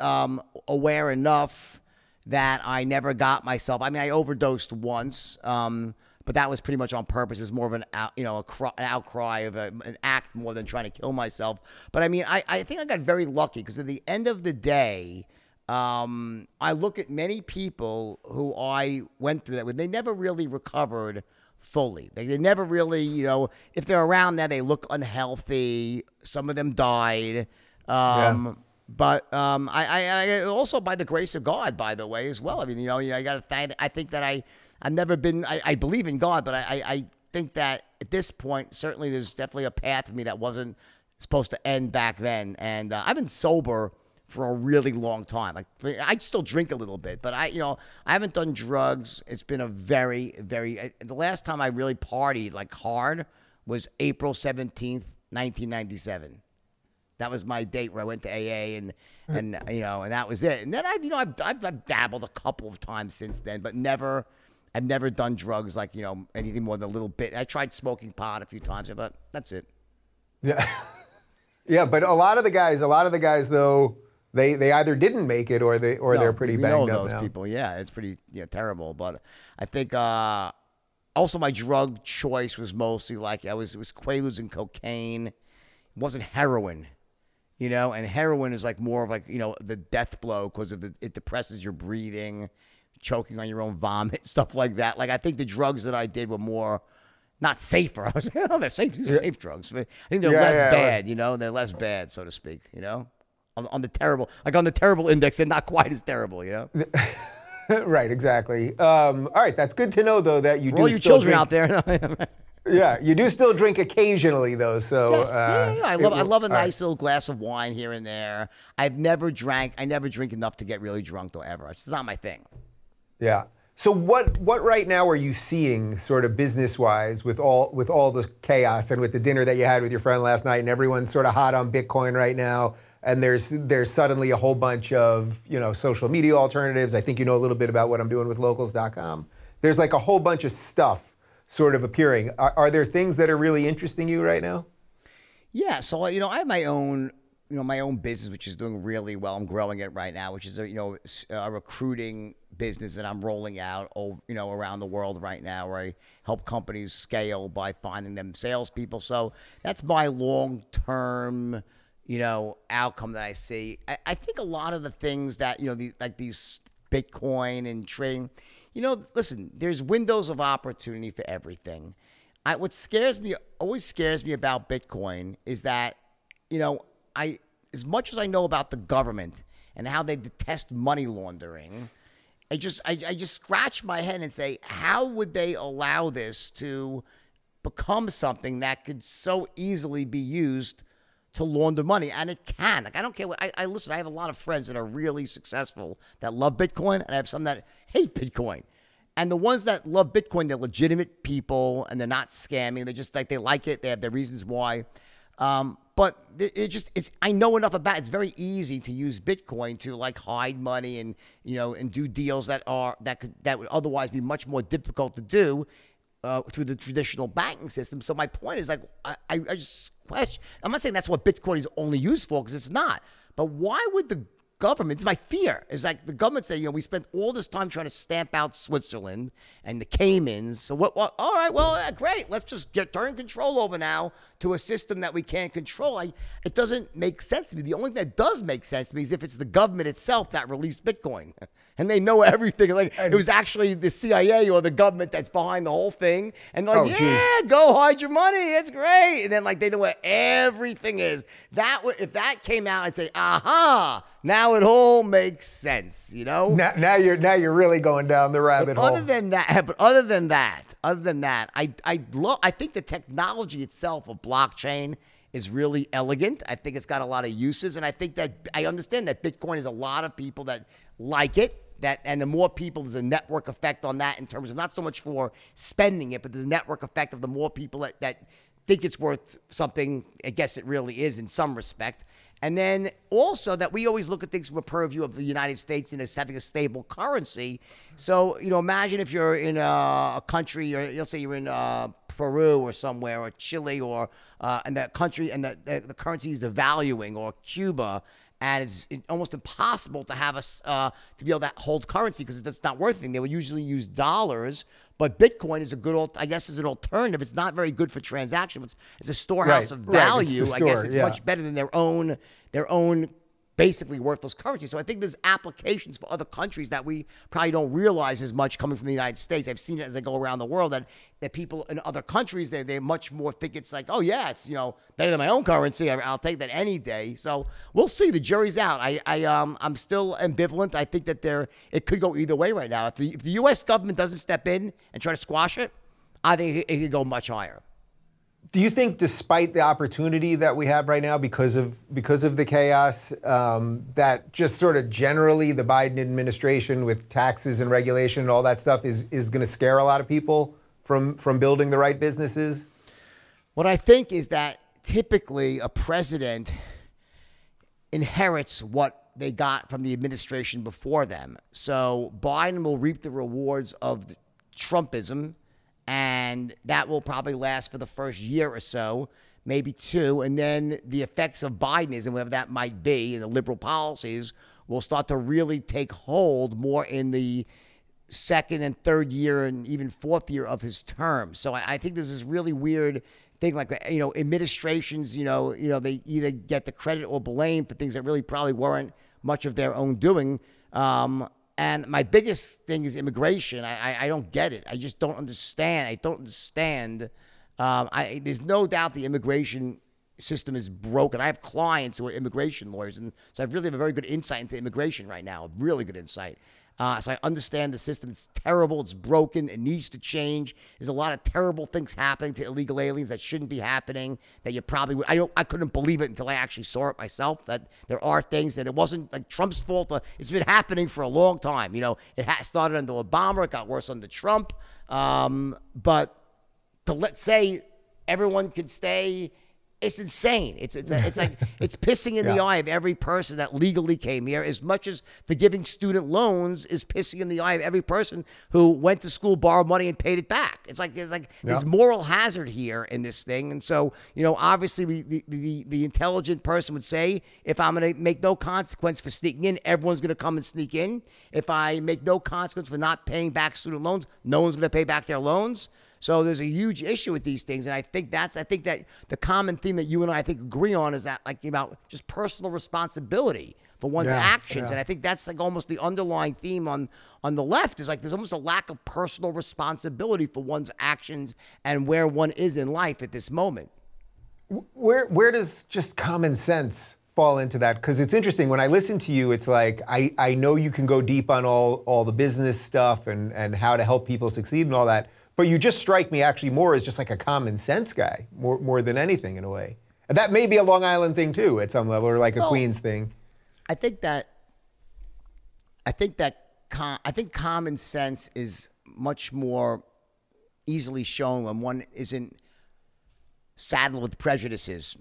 um, aware enough that I never got myself. I mean, I overdosed once. Um, but that was pretty much on purpose. It was more of an out, you know a cry, an outcry of a, an act more than trying to kill myself. But I mean, I, I think I got very lucky because at the end of the day, um, I look at many people who I went through that with. They never really recovered fully. They, they never really, you know, if they're around there, they look unhealthy. Some of them died. Um, yeah. But um, I, I, I, also, by the grace of God, by the way, as well. I mean, you know, I got to thank. I think that I, I've never been. I, I believe in God, but I, I think that at this point, certainly, there's definitely a path for me that wasn't supposed to end back then. And uh, I've been sober for a really long time. Like I still drink a little bit, but I, you know, I haven't done drugs. It's been a very, very. Uh, the last time I really partied like hard was April seventeenth, nineteen ninety seven. That was my date where I went to AA and and you know, and that was it. And then I've you know I've, I've, I've dabbled a couple of times since then, but never. I've never done drugs like you know anything more than a little bit. I tried smoking pot a few times, but that's it. Yeah, yeah. But a lot of the guys, a lot of the guys though they they either didn't make it or they or no, they're pretty we banged know up those now. people. Yeah, it's pretty yeah, terrible. But I think uh, also my drug choice was mostly like I was it was quaaludes and cocaine. It wasn't heroin, you know. And heroin is like more of like you know the death blow because of the it depresses your breathing, choking on your own vomit, stuff like that. Like I think the drugs that I did were more not safer. I was, like, oh, they're safe. These are safe drugs. I think they're yeah, less yeah, bad. You know, they're less bad, so to speak. You know on, on the terrible, like on the terrible index, and not quite as terrible, you know. right, exactly. Um, all right, that's good to know though that you For do. All you children drink. out there. yeah, you do still drink occasionally though. So yes, uh, yeah, yeah, I love will, I love a nice right. little glass of wine here and there. I've never drank. I never drink enough to get really drunk though ever. It's not my thing. Yeah. So what what right now are you seeing sort of business wise with all with all the chaos and with the dinner that you had with your friend last night and everyone's sort of hot on Bitcoin right now and there's there's suddenly a whole bunch of you know social media alternatives. I think you know a little bit about what I'm doing with locals.com. There's like a whole bunch of stuff sort of appearing. Are, are there things that are really interesting you right now? Yeah, so uh, you know I have my own you know my own business which is doing really well. I'm growing it right now, which is a you know a recruiting business that I'm rolling out you know around the world right now, where I help companies scale by finding them salespeople. So that's my long term you know, outcome that I see. I, I think a lot of the things that, you know, the, like these Bitcoin and trading, you know, listen, there's windows of opportunity for everything. I, what scares me, always scares me about Bitcoin is that, you know, I, as much as I know about the government and how they detest money laundering, I just, I, I just scratch my head and say, how would they allow this to become something that could so easily be used to launder money, and it can. Like I don't care what I, I listen. I have a lot of friends that are really successful that love Bitcoin, and I have some that hate Bitcoin. And the ones that love Bitcoin, they're legitimate people, and they're not scamming. They're just like they like it. They have their reasons why. Um, but it, it, just it's I know enough about. It. It's very easy to use Bitcoin to like hide money and you know and do deals that are that could that would otherwise be much more difficult to do uh, through the traditional banking system. So my point is like I, I just question. I'm not saying that's what Bitcoin is only used for because it's not. But why would the government. It's my fear. It's like the government say, you know, we spent all this time trying to stamp out Switzerland and the Caymans. So what? what all right, well, uh, great. Let's just get turn control over now to a system that we can't control. I, it doesn't make sense to me. The only thing that does make sense to me is if it's the government itself that released Bitcoin, and they know everything. Like it was actually the CIA or the government that's behind the whole thing, and like, Oh, yeah, geez. go hide your money. It's great. And then like they know where everything is. That if that came out I'd say, aha, now it all makes sense. You know. Now, now you're now you're really going down the rabbit But hole. other than that, but other than that, other than that, I I love. I think the technology itself of blockchain is really elegant. I think it's got a lot of uses, and I think that I understand that Bitcoin is a lot of people that like it. That and the more people, there's a network effect on that in terms of not so much for spending it, but there's a network effect of the more people that that think it's worth something. I guess it really is in some respect. And then also that we always look at things from a purview of the United States and as having a stable currency. So, you know, imagine if you're in a, country, or let's say you're in uh, Peru or somewhere, or Chile, or uh, and that country and the, the, the currency is devaluing, or Cuba, and it's almost impossible to have us uh, to be able to hold currency because it's not worth anything. They would usually use dollars, but Bitcoin is a good, I guess, is an alternative. It's not very good for transaction. It's, it's a storehouse Right, of right, it's the value. I guess it's yeah. much better than their own their own basically worthless currency. So I think there's applications for other countries that we probably don't realize as much coming from the United States. I've seen it as I go around the world that that people in other countries they they much more think it's like oh yeah it's you know better than my own currency. I, I'll take that any day. So we'll see. The jury's out. I I um I'm still ambivalent. I think that there it could go either way right now. If the if the U.S. government doesn't step in and try to squash it, I think it, it could go much higher. Do you think, despite the opportunity that we have right now, because of because of the chaos, um, that just sort of generally the Biden administration with taxes and regulation and all that stuff is is going to scare a lot of people from from building the right businesses? What I think is that typically a president inherits what they got from the administration before them. So Biden will reap the rewards of Trumpism, and that will probably last for the first year or so, maybe two. And then the effects of Bidenism, whatever that might be, and the liberal policies will start to really take hold more in the second and third year and even fourth year of his term. So I, I think there's this really weird thing like you know administrations you know you know they either get the credit or blame for things that really probably weren't much of their own doing. Um, and my biggest thing is immigration. I, I, I don't get it. I just don't understand. I don't understand. Um, I, there's no doubt the immigration system is broken. I have clients who are immigration lawyers, and so I really have a very good insight into immigration right now. a Really good insight. Uh, so I understand the system. It's terrible. It's broken. It needs to change. There's a lot of terrible things happening to illegal aliens that shouldn't be happening. That you probably would. I don't. I couldn't believe it until I actually saw it myself. That there are things that it wasn't like Trump's fault. Uh, It's been happening for a long time. You know, it started under Obama. It got worse under Trump. Um, but to let's say everyone could stay it's insane. It's it's, it's like it's pissing in the eye of every person that legally came here. As much as forgiving student loans is pissing in the eye of every person who went to school borrowed money and paid it back. It's like there's like this moral hazard here in this thing. And so you know obviously we, the, the the intelligent person would say if i'm going to make no consequence for sneaking in everyone's going to come and sneak in. If i make no consequence for not paying back student loans no one's going to pay back their loans so there's a huge issue with these things, and I think that's I think that the common theme that you and I, I think agree on is that like about just personal responsibility for one's Yeah, actions, yeah. and I think that's like almost the underlying theme on on the left is like there's almost a lack of personal responsibility for one's actions and where one is in life at this moment. Where where does just common sense fall into that? Because it's interesting when I listen to you, it's like I, I know you can go deep on all all the business stuff and and how to help people succeed and all that, but you just strike me actually more as just like a common sense guy, more more than anything in a way. And that may be a Long Island thing too, at some level, or like a Well, Queens thing. I think that I think that com- I think common sense is much more easily shown when one isn't saddled with prejudices.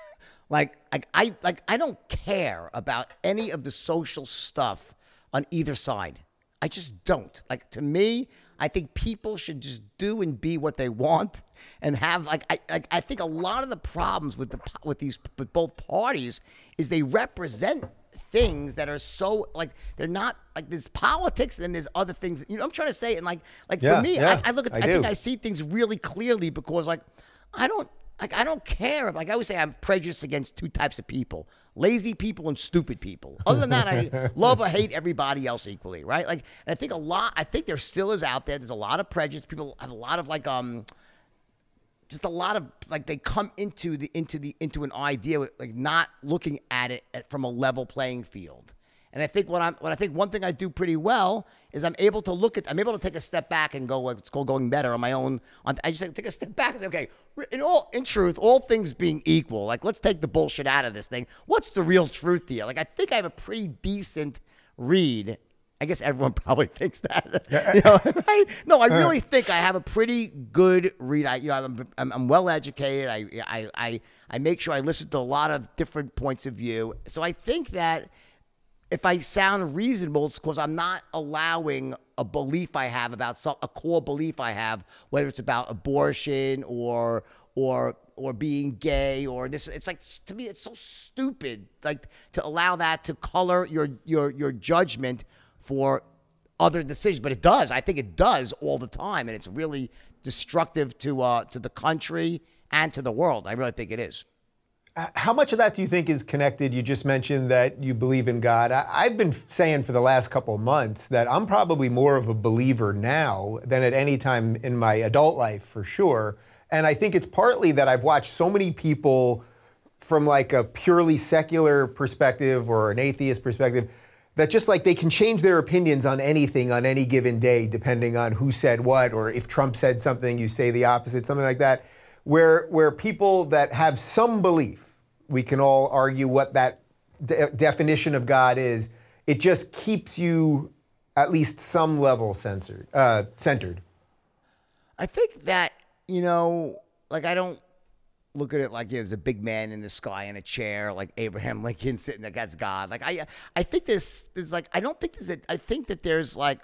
like, like I like I don't care about any of the social stuff on either side. I just don't. Like to me, I think people should just do and be what they want and have like I like, I think a lot of the problems with the with these with both parties is they represent things that are so like they're not like there's politics and there's other things. You know, I'm trying to say, and like like Yeah, for me, yeah, I, I look at I I, think. I see things really clearly because like I don't like I don't care. Like I always say, I'm prejudiced against two types of people: lazy people and stupid people. Other than that, I love or hate everybody else equally, right? Like, and I think a lot. I think there still is out there. There's a lot of prejudice. People have a lot of like um just a lot of like they come into the into the into an idea with like not looking at it from a level playing field. And I think what I'm what I think one thing I do pretty well is I'm able to look at I'm able to take a step back and go it's called going better on my own. On, I just take a step back and say, okay, in all in truth, all things being equal, like let's take the bullshit out of this thing. What's the real truth here? Like I think I have a pretty decent read I guess everyone probably thinks that. You know, eh, right? No, I eh. really think I have a pretty good read. I, you know, I'm, I'm, I'm well educated. I, I, I, I make sure I listen to a lot of different points of view. So I think that if I sound reasonable, it's because I'm not allowing a belief I have about some, a core belief I have, whether it's about abortion or or or being gay or this. It's like to me, it's so stupid. Like to allow that to color your your your judgment for other decisions, but it does. I think it does all the time, and it's really destructive to uh, to the country and to the world. I really think it is. Uh, how much of that do you think is connected? You just mentioned that you believe in God. I, I've been saying for the last couple of months that I'm probably more of a believer now than at any time in my adult life, for sure. And I think it's partly that I've watched so many people from like a purely secular perspective or an atheist perspective that just like they can change their opinions on anything on any given day depending on who said what or if Trump said something you say the opposite something like that where where people that have some belief we can all argue what that de- definition of God is it just keeps you at least some level censored uh, centered I think that, you know, like I don't look at it like there's a big man in the sky in a chair, like Abraham Lincoln sitting there, that's God. Like I I think this there's like I don't think there's a I think that there's like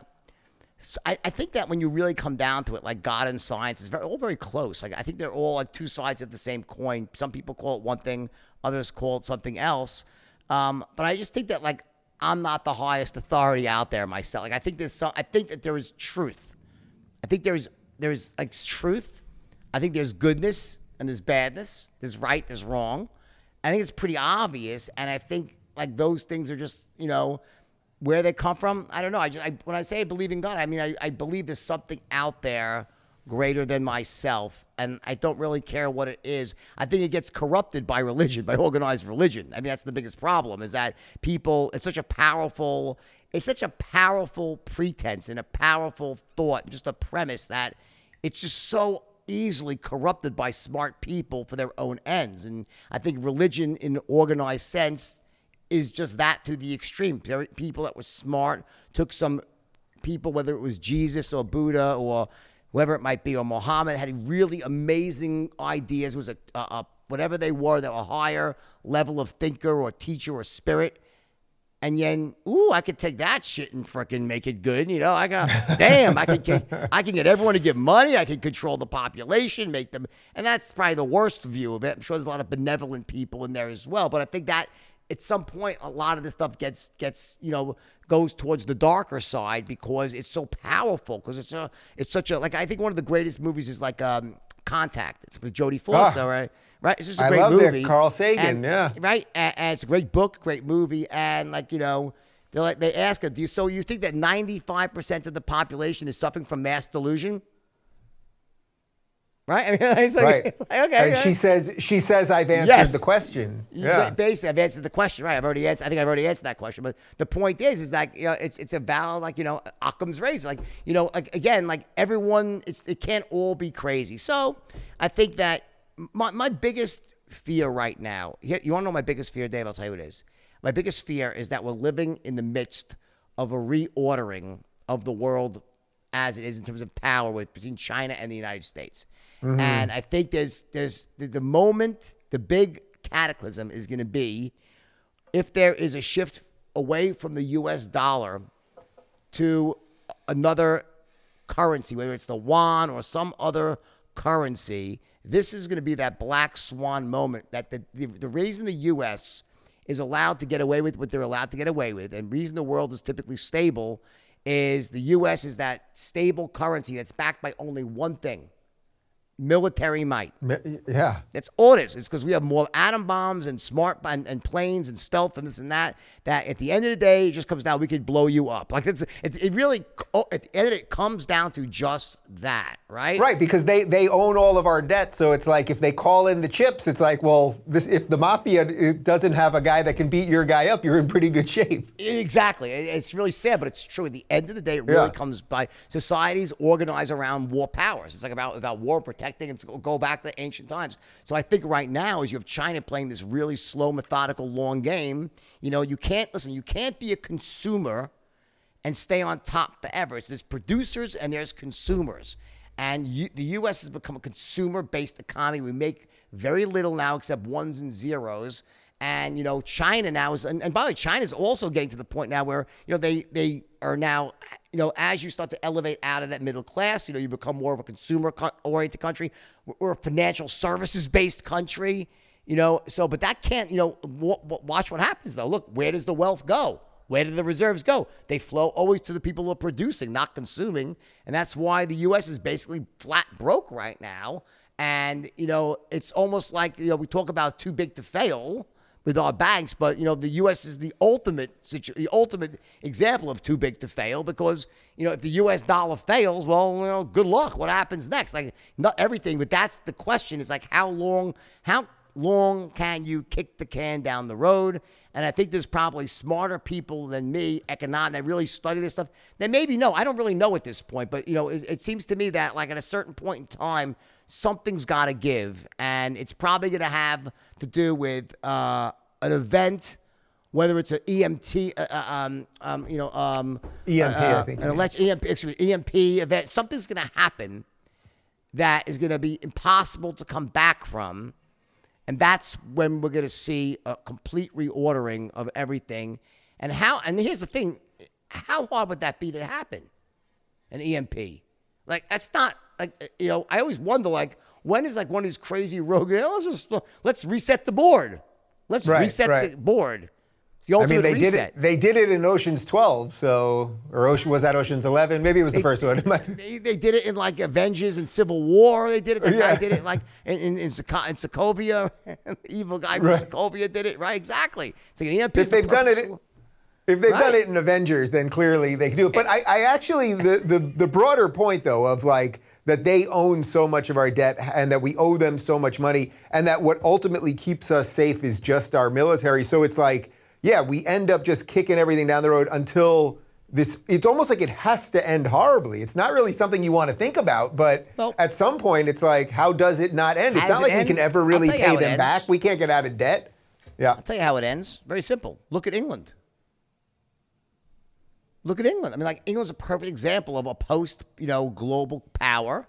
I, I think that when you really come down to it, like God and science is very, all very close. Like I think they're all like two sides of the same coin. Some people call it one thing, others call it something else. Um, but I just think that like I'm not the highest authority out there myself. Like I think there's some, I think that there is truth. I think there's there's like truth. I think there's goodness and there's badness. There's right. There's wrong. I think it's pretty obvious, and I think like those things are just you know where they come from. I don't know. I just I, when I say I believe in God, I mean I, I believe there's something out there greater than myself, and I don't really care what it is. I think it gets corrupted by religion, by organized religion. I mean that's the biggest problem is that people. It's such a powerful. It's such a powerful pretense and a powerful thought, and just a premise that it's just so easily corrupted by smart people for their own ends. And I think religion, in an organized sense, is just that to the extreme. People that were smart took some people, whether it was Jesus or Buddha or whoever it might be, or Muhammad, had really amazing ideas. Was a, a, a whatever they were, that were higher level of thinker or teacher or spirit. And then, ooh, I could take that shit and freaking make it good. You know, I got, damn, I can get, I can get everyone to give money. I can control the population, make them, and that's probably the worst view of it. I'm sure there's a lot of benevolent people in there as well. But I think that at some point, a lot of this stuff gets, gets, you know, goes towards the darker side because it's so powerful. Because it's a, it's such a, like, I think one of the greatest movies is like, um, Contact. It's with Jodie Foster, right? Right. It's just a I great loved it. movie. Carl Sagan, And- yeah. right? And, and it's a great book, great movie, and like you know, they like they ask her, do you so you think that ninety five percent of the population is suffering from mass delusion? Right? I mean, it's like, right like, okay. and okay. she says she says I've answered Yes. the question Yeah. Basically, I've answered the question, right? I've already answered. I think I've already answered that question. But the point is, is like you know, it's it's a valid, like you know, Occam's razor. Like you know, like again, like everyone, it's it can't all be crazy. So I think that my my biggest fear right now. You you want to know my biggest fear, Dave? I'll tell you what it is. My biggest fear is that we're living in the midst of a reordering of the world as it is in terms of power with between China and the United States. Mm-hmm. And I think there's there's the, the moment the big cataclysm is going to be if there is a shift away from the US dollar to another currency, whether it's the yuan or some other currency, this is going to be that black swan moment that the, the, the reason the US is allowed to get away with what they're allowed to get away with, and reason the world is typically stable is the U.S. is that stable currency that's backed by only one thing military might. Yeah. That's all it is. It's because we have more atom bombs and smart and, and, planes and stealth and this and that. That at the end of the day, it just comes down. We could blow you up. Like it's it, it really oh, at the end of it, it comes down to just that, right? Right, because they they own all of our debt. So it's like if they call in the chips, it's like, well, this if the mafia doesn't have a guy that can beat your guy up, you're in pretty good shape. Exactly. It's really sad, but it's true. At the end of the day, it really yeah. comes by societies organized around war powers. It's like about about war protection protecting and go back to ancient times. So I think right now, as you have China playing this really slow, methodical, long game, you know, you can't listen. You can't be a consumer and stay on top forever. So there's producers and there's consumers. And you, the U.S. has become a consumer-based economy. We make very little now, except ones and zeros. And you know, China now is, and, and by the way, China is also getting to the point now where you know they they are now, you know, as you start to elevate out of that middle class, you know, you become more of a consumer-oriented country. We're a financial services-based country, you know. So, but that can't, you know, w- w- watch what happens though. Look, where does the wealth go? Where do the reserves go? They flow always to the people who are producing, not consuming. And that's why the U.S. is basically flat broke right now. And, you know, it's almost like, you know, we talk about too big to fail with our banks. But you know, the U.S. is the ultimate situ- the ultimate example of too big to fail because you know if the U.S. dollar fails, well, you know, good luck. What happens next? Like not everything, but that's the question. Is like how long? How long can you kick the can down the road? And I think there's probably smarter people than me, economic, that really study this stuff. That maybe no, I don't really know at this point, but you know, it, it seems to me that like at a certain point in time, something's got to give, and it's probably going to have to do with uh, an event, whether it's an EMT, uh, uh, um, um, you know, um, EMP, uh, I think, an election, EMP, excuse me, EMP event. Something's going to happen that is going to be impossible to come back from, and that's when we're going to see a complete reordering of everything. And how? And here's the thing: how hard would that be to happen? An EMP, like that's not like you know, I always wonder like when is like one of these crazy rogue. Let's just let's reset the board. Let's right, reset right. the board. The ultimate I mean, they reset. did it. They did it in Ocean's 12. So, or Ocean was that Ocean's 11? Maybe it was the first one. they, they, did it in like Avengers and Civil War. They did it. The yeah. guy did it like in in, in, in Sokovia. the evil guy from right. Sokovia did it. Right? Exactly. It's like an EMP. If they've done it. If they've right. done it in Avengers, then clearly they can do it. But I, I actually, the, the, the broader point though of like that they own so much of our debt and that we owe them so much money and that what ultimately keeps us safe is just our military. So it's like, yeah, we end up just kicking everything down the road until this it's almost like it has to end horribly. It's not really something you want to think about, but well, at some point it's like, how does it not end? It's not like end? we can ever really pay them back. We can't get out of debt. Yeah. I'll tell you how it ends. Very simple. Look at England. Look at England. I mean, like England's a perfect example of a post, you know, global power.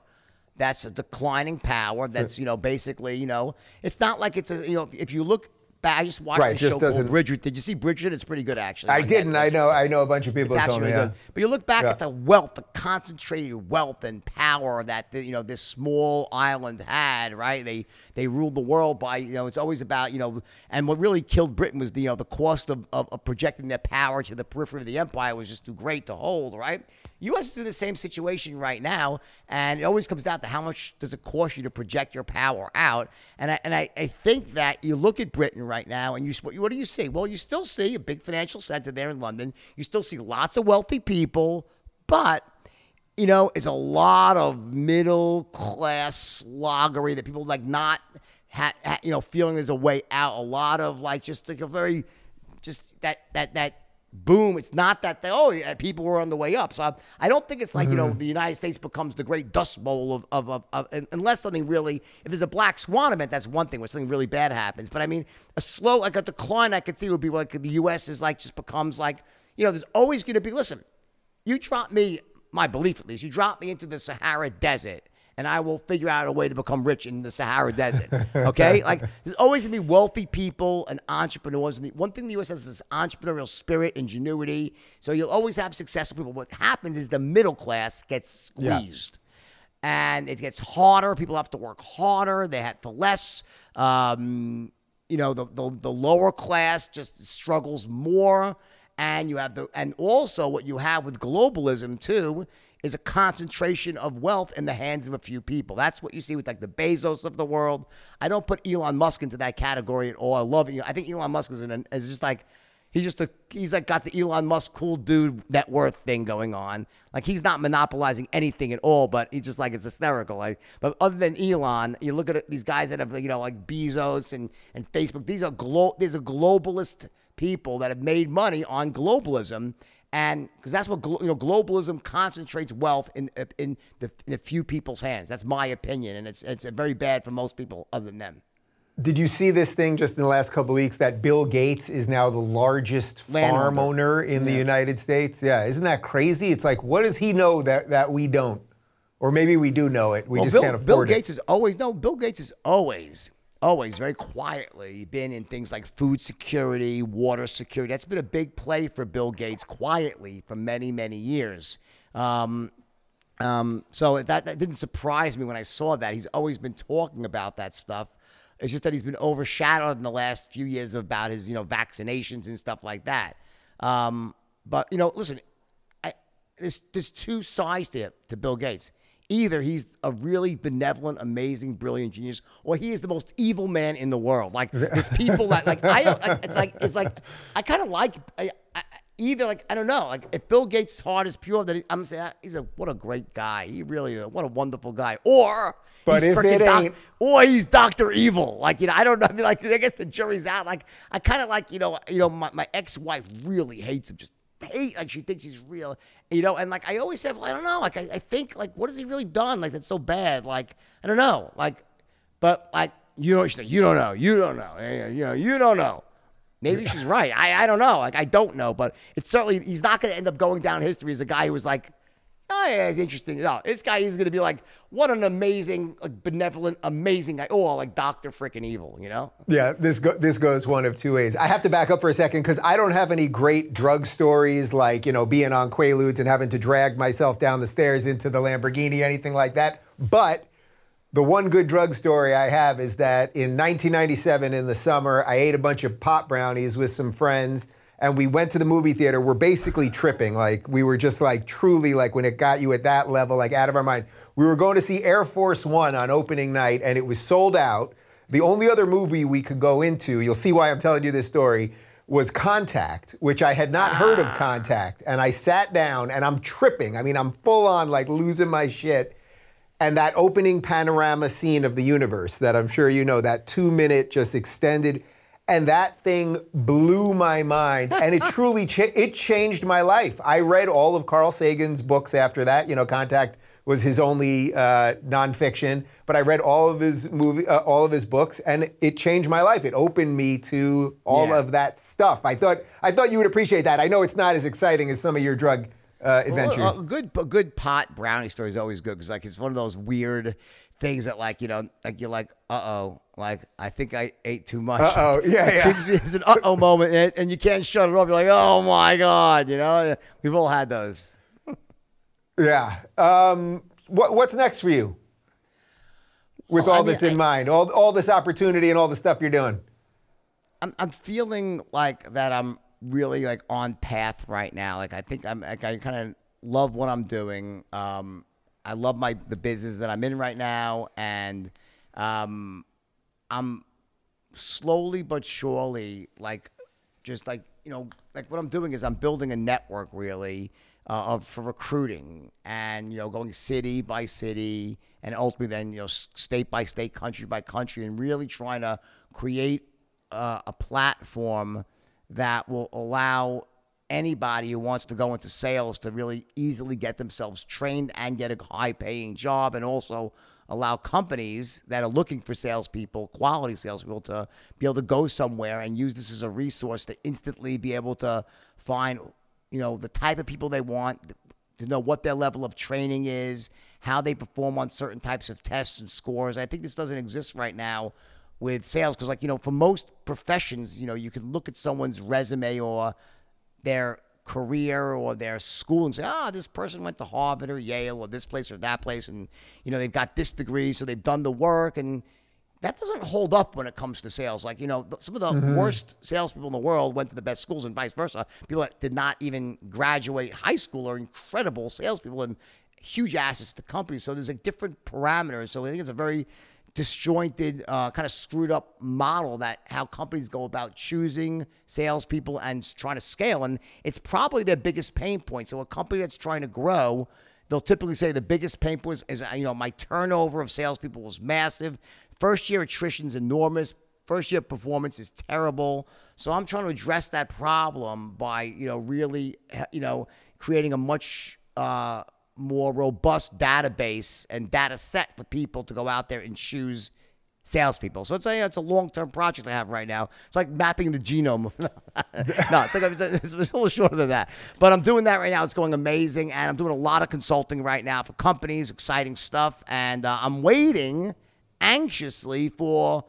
That's a declining power. That's you know basically you know it's not like it's a you know if you look I just watched right, the show called Bridgerton. Did you see Bridgerton? It's pretty good, actually. I didn't. Netflix. I know. I know a bunch of people it's told me. Yeah. But you look back yeah. at the wealth, the concentrated wealth and power that the, you know this small island had. Right? They they ruled the world by you know. It's always about you know. And what really killed Britain was the you know the cost of, of, of projecting their power to the periphery of the empire was just too great to hold. Right? U.S. is in the same situation right now, and it always comes down to how much does it cost you to project your power out. And I and I, I think that you look at Britain right now, and you what do you see? Well, you still see a big financial center there in London. You still see lots of wealthy people, but you know, it's a lot of middle class sloggery that people like not, ha, ha, you know, feeling there's a way out. A lot of like just like a very, just that that that boom. It's not that they, oh, yeah, people were on the way up. So I, I don't think it's like, mm-hmm. you know, mm-hmm. the United States becomes the great dust bowl of, of, of, of, unless something really, if there's a black swan event, that's one thing where something really bad happens. But I mean, a slow, like a decline I could see would be like the U.S. is like, just becomes like, you know, there's always going to be, listen, you drop me, my belief at least, you drop me into the Sahara Desert and I will figure out a way to become rich in the Sahara Desert. Okay? like, there's always going to be wealthy people and entrepreneurs. And the, one thing the U.S. has is entrepreneurial spirit, ingenuity. So you'll always have successful people. What happens is the middle class gets squeezed. Yeah. And it gets harder. People have to work harder. They have for less. Um, you know the, the the lower class just struggles more, and you have the and also what you have with globalism too is a concentration of wealth in the hands of a few people. That's what you see with like the Bezos of the world. I don't put Elon Musk into that category at all. I love it. I think Elon Musk is an, is just like He's just a he's like got the Elon Musk cool dude net worth thing going on. Like he's not monopolizing anything at all, but he's just like it's hysterical. Like, but other than Elon, you look at these guys that have you know like Bezos and and Facebook. These are glo- these are globalist people that have made money on globalism, and because that's what you know globalism concentrates wealth in uh, in the, in a few people's hands. That's my opinion, and it's it's very bad for most people other than them. Did you see this thing just in the last couple of weeks that Bill Gates is now the largest Land farm owner in yeah. the United States? Yeah, isn't that crazy? It's like, what does he know that, that we don't? Or maybe we do know it. We well, just Bill, can't afford it. Bill Gates is always no. Bill Gates is always, always very quietly been in things like food security, water security. That's been a big play for Bill Gates quietly for many, many years. Um, um, so that, that didn't surprise me when I saw that. He's always been talking about that stuff. It's just that he's been overshadowed in the last few years about his, you know, vaccinations and stuff like that. Um, but you know, listen, I, there's there's two sides to it, to Bill Gates. Either he's a really benevolent, amazing, brilliant genius, or he is the most evil man in the world. Like there's people that like I, it's like it's like I kind of like I, I, either like I don't know, like if Bill Gates' heart is pure, that I'm saying ah, he's a what a great guy. He really what a wonderful guy. Or but if it ain't, or he's Doctor Evil. Like you know, I don't know. I mean, like I guess the jury's out. Like I kind of like you know, you know, my, my ex wife really hates him. Just hate like she thinks he's real. You know, and like I always said, well, I don't know. Like I, I think like what has he really done? Like that's so bad. Like I don't know. Like, but like you know, she's like, you don't know. You don't know. You know, you don't know. Maybe she's right. I, I don't know. Like I don't know, but it's certainly he's not going to end up going down history as a guy who was like, oh yeah, it's interesting. No, this guy is going to be like, what an amazing, like benevolent, amazing guy. Oh, like Doctor Freaking Evil, you know? Yeah, this go, this goes one of two ways. I have to back up for a second because I don't have any great drug stories like you know being on Quaaludes and having to drag myself down the stairs into the Lamborghini, anything like that. But the one good drug story I have is that in 1997 in the summer, I ate a bunch of pot brownies with some friends and we went to the movie theater. We're basically tripping. Like we were just like truly like when it got you at that level, like out of our mind. We were going to see Air Force One on opening night and it was sold out. The only other movie we could go into, you'll see why I'm telling you this story, was Contact, which I had not heard of ah. Contact. And I sat down and I'm tripping. I mean, I'm full on like losing my shit and that opening panorama scene of the universe that I'm sure you know, that two minute just extended, and that thing blew my mind, and it truly cha- it changed my life. I read all of Carl Sagan's books after that. You know, Contact was his only uh, nonfiction, but I read all of his movie, uh, all of his books, and it changed my life. It opened me to all yeah. of that stuff. I thought I thought you would appreciate that. I know it's not as exciting as some of your drug uh, adventures. Well, a good, a good pot brownie story is always good because like it's one of those weird things that like you know like you're like uh oh like I think I ate too much. Uh oh, yeah, yeah. it's an uh oh moment and, and, you can't shut it off. You're like oh my god, you know. We've all had those. yeah. Um, what, what's next for you? With well, all I mean, this in I, mind, all all this opportunity and all the stuff you're doing. I'm I'm feeling like that I'm really like on path right now. Like I think I'm like I kind of love what I'm doing. Um, I love my the business that I'm in right now, and um, I'm slowly but surely like just like you know like what I'm doing is I'm building a network really uh, of for recruiting and you know going city by city and ultimately then you know state by state, country by country, and really trying to create uh, a platform that will allow anybody who wants to go into sales to really easily get themselves trained and get a high paying job and also allow companies that are looking for salespeople, quality salespeople, to be able to go somewhere and use this as a resource to instantly be able to find, you know, the type of people they want, to know what their level of training is, how they perform on certain types of tests and scores. I think this doesn't exist right now with sales because like you know for most professions you know you can look at someone's resume or their career or their school and say ah this person went to harvard or yale or this place or that place and you know they've got this degree so they've done the work and that doesn't hold up when it comes to sales. Like, you know, some of the Mm-hmm. worst salespeople in the world went to the best schools and vice versa. People that did not even graduate high school are incredible salespeople and huge assets to companies. So there's like different parameters. So I think it's a very disjointed, uh, kind of screwed up model that how companies go about choosing salespeople and trying to scale. And it's probably their biggest pain point. So a company that's trying to grow, they'll typically say the biggest pain point is, is you know, my turnover of salespeople was massive. First year attrition is enormous. First year performance is terrible. So I'm trying to address that problem by, you know, really, you know, creating a much uh, more robust database and data set for people to go out there and choose salespeople. So it's a it's a long term project I have right now. It's like mapping the genome. no, it's like it's, a, it's a little shorter than that. But I'm doing that right now. It's going amazing, and I'm doing a lot of consulting right now for companies. Exciting stuff, and uh, I'm waiting anxiously for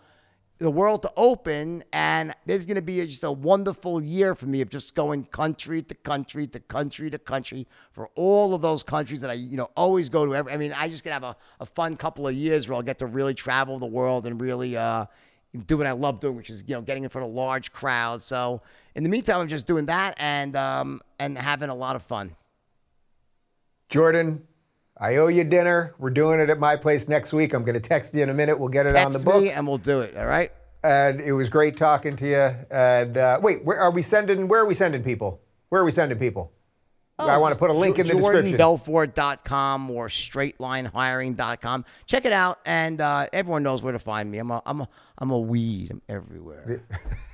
the world to open and there's going to be just a wonderful year for me of just going country to country to country to country for all of those countries that I you know always go to every, I mean I just gonna have a, a fun couple of years where I'll get to really travel the world and really uh, do what I love doing which is you know getting in front of large crowds. So in the meantime I'm just doing that and um, and having a lot of fun. Jordan, I owe you dinner. We're doing it at my place next week. I'm going to text you in a minute. We'll get it on the Text books. me and we'll do it all right and it was great talking to you. And uh, wait, where are we sending? Where are we sending people? Where are we sending people? I want to put a link in the description. JordanBelfort.com or straightlinehiring.com. Check it out, and uh, everyone knows where to find me. I'm a, I'm a, I'm a weed. I'm everywhere.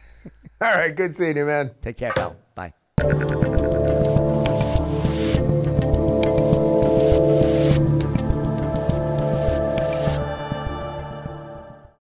All right, good seeing you, man. Take care, pal. Bye.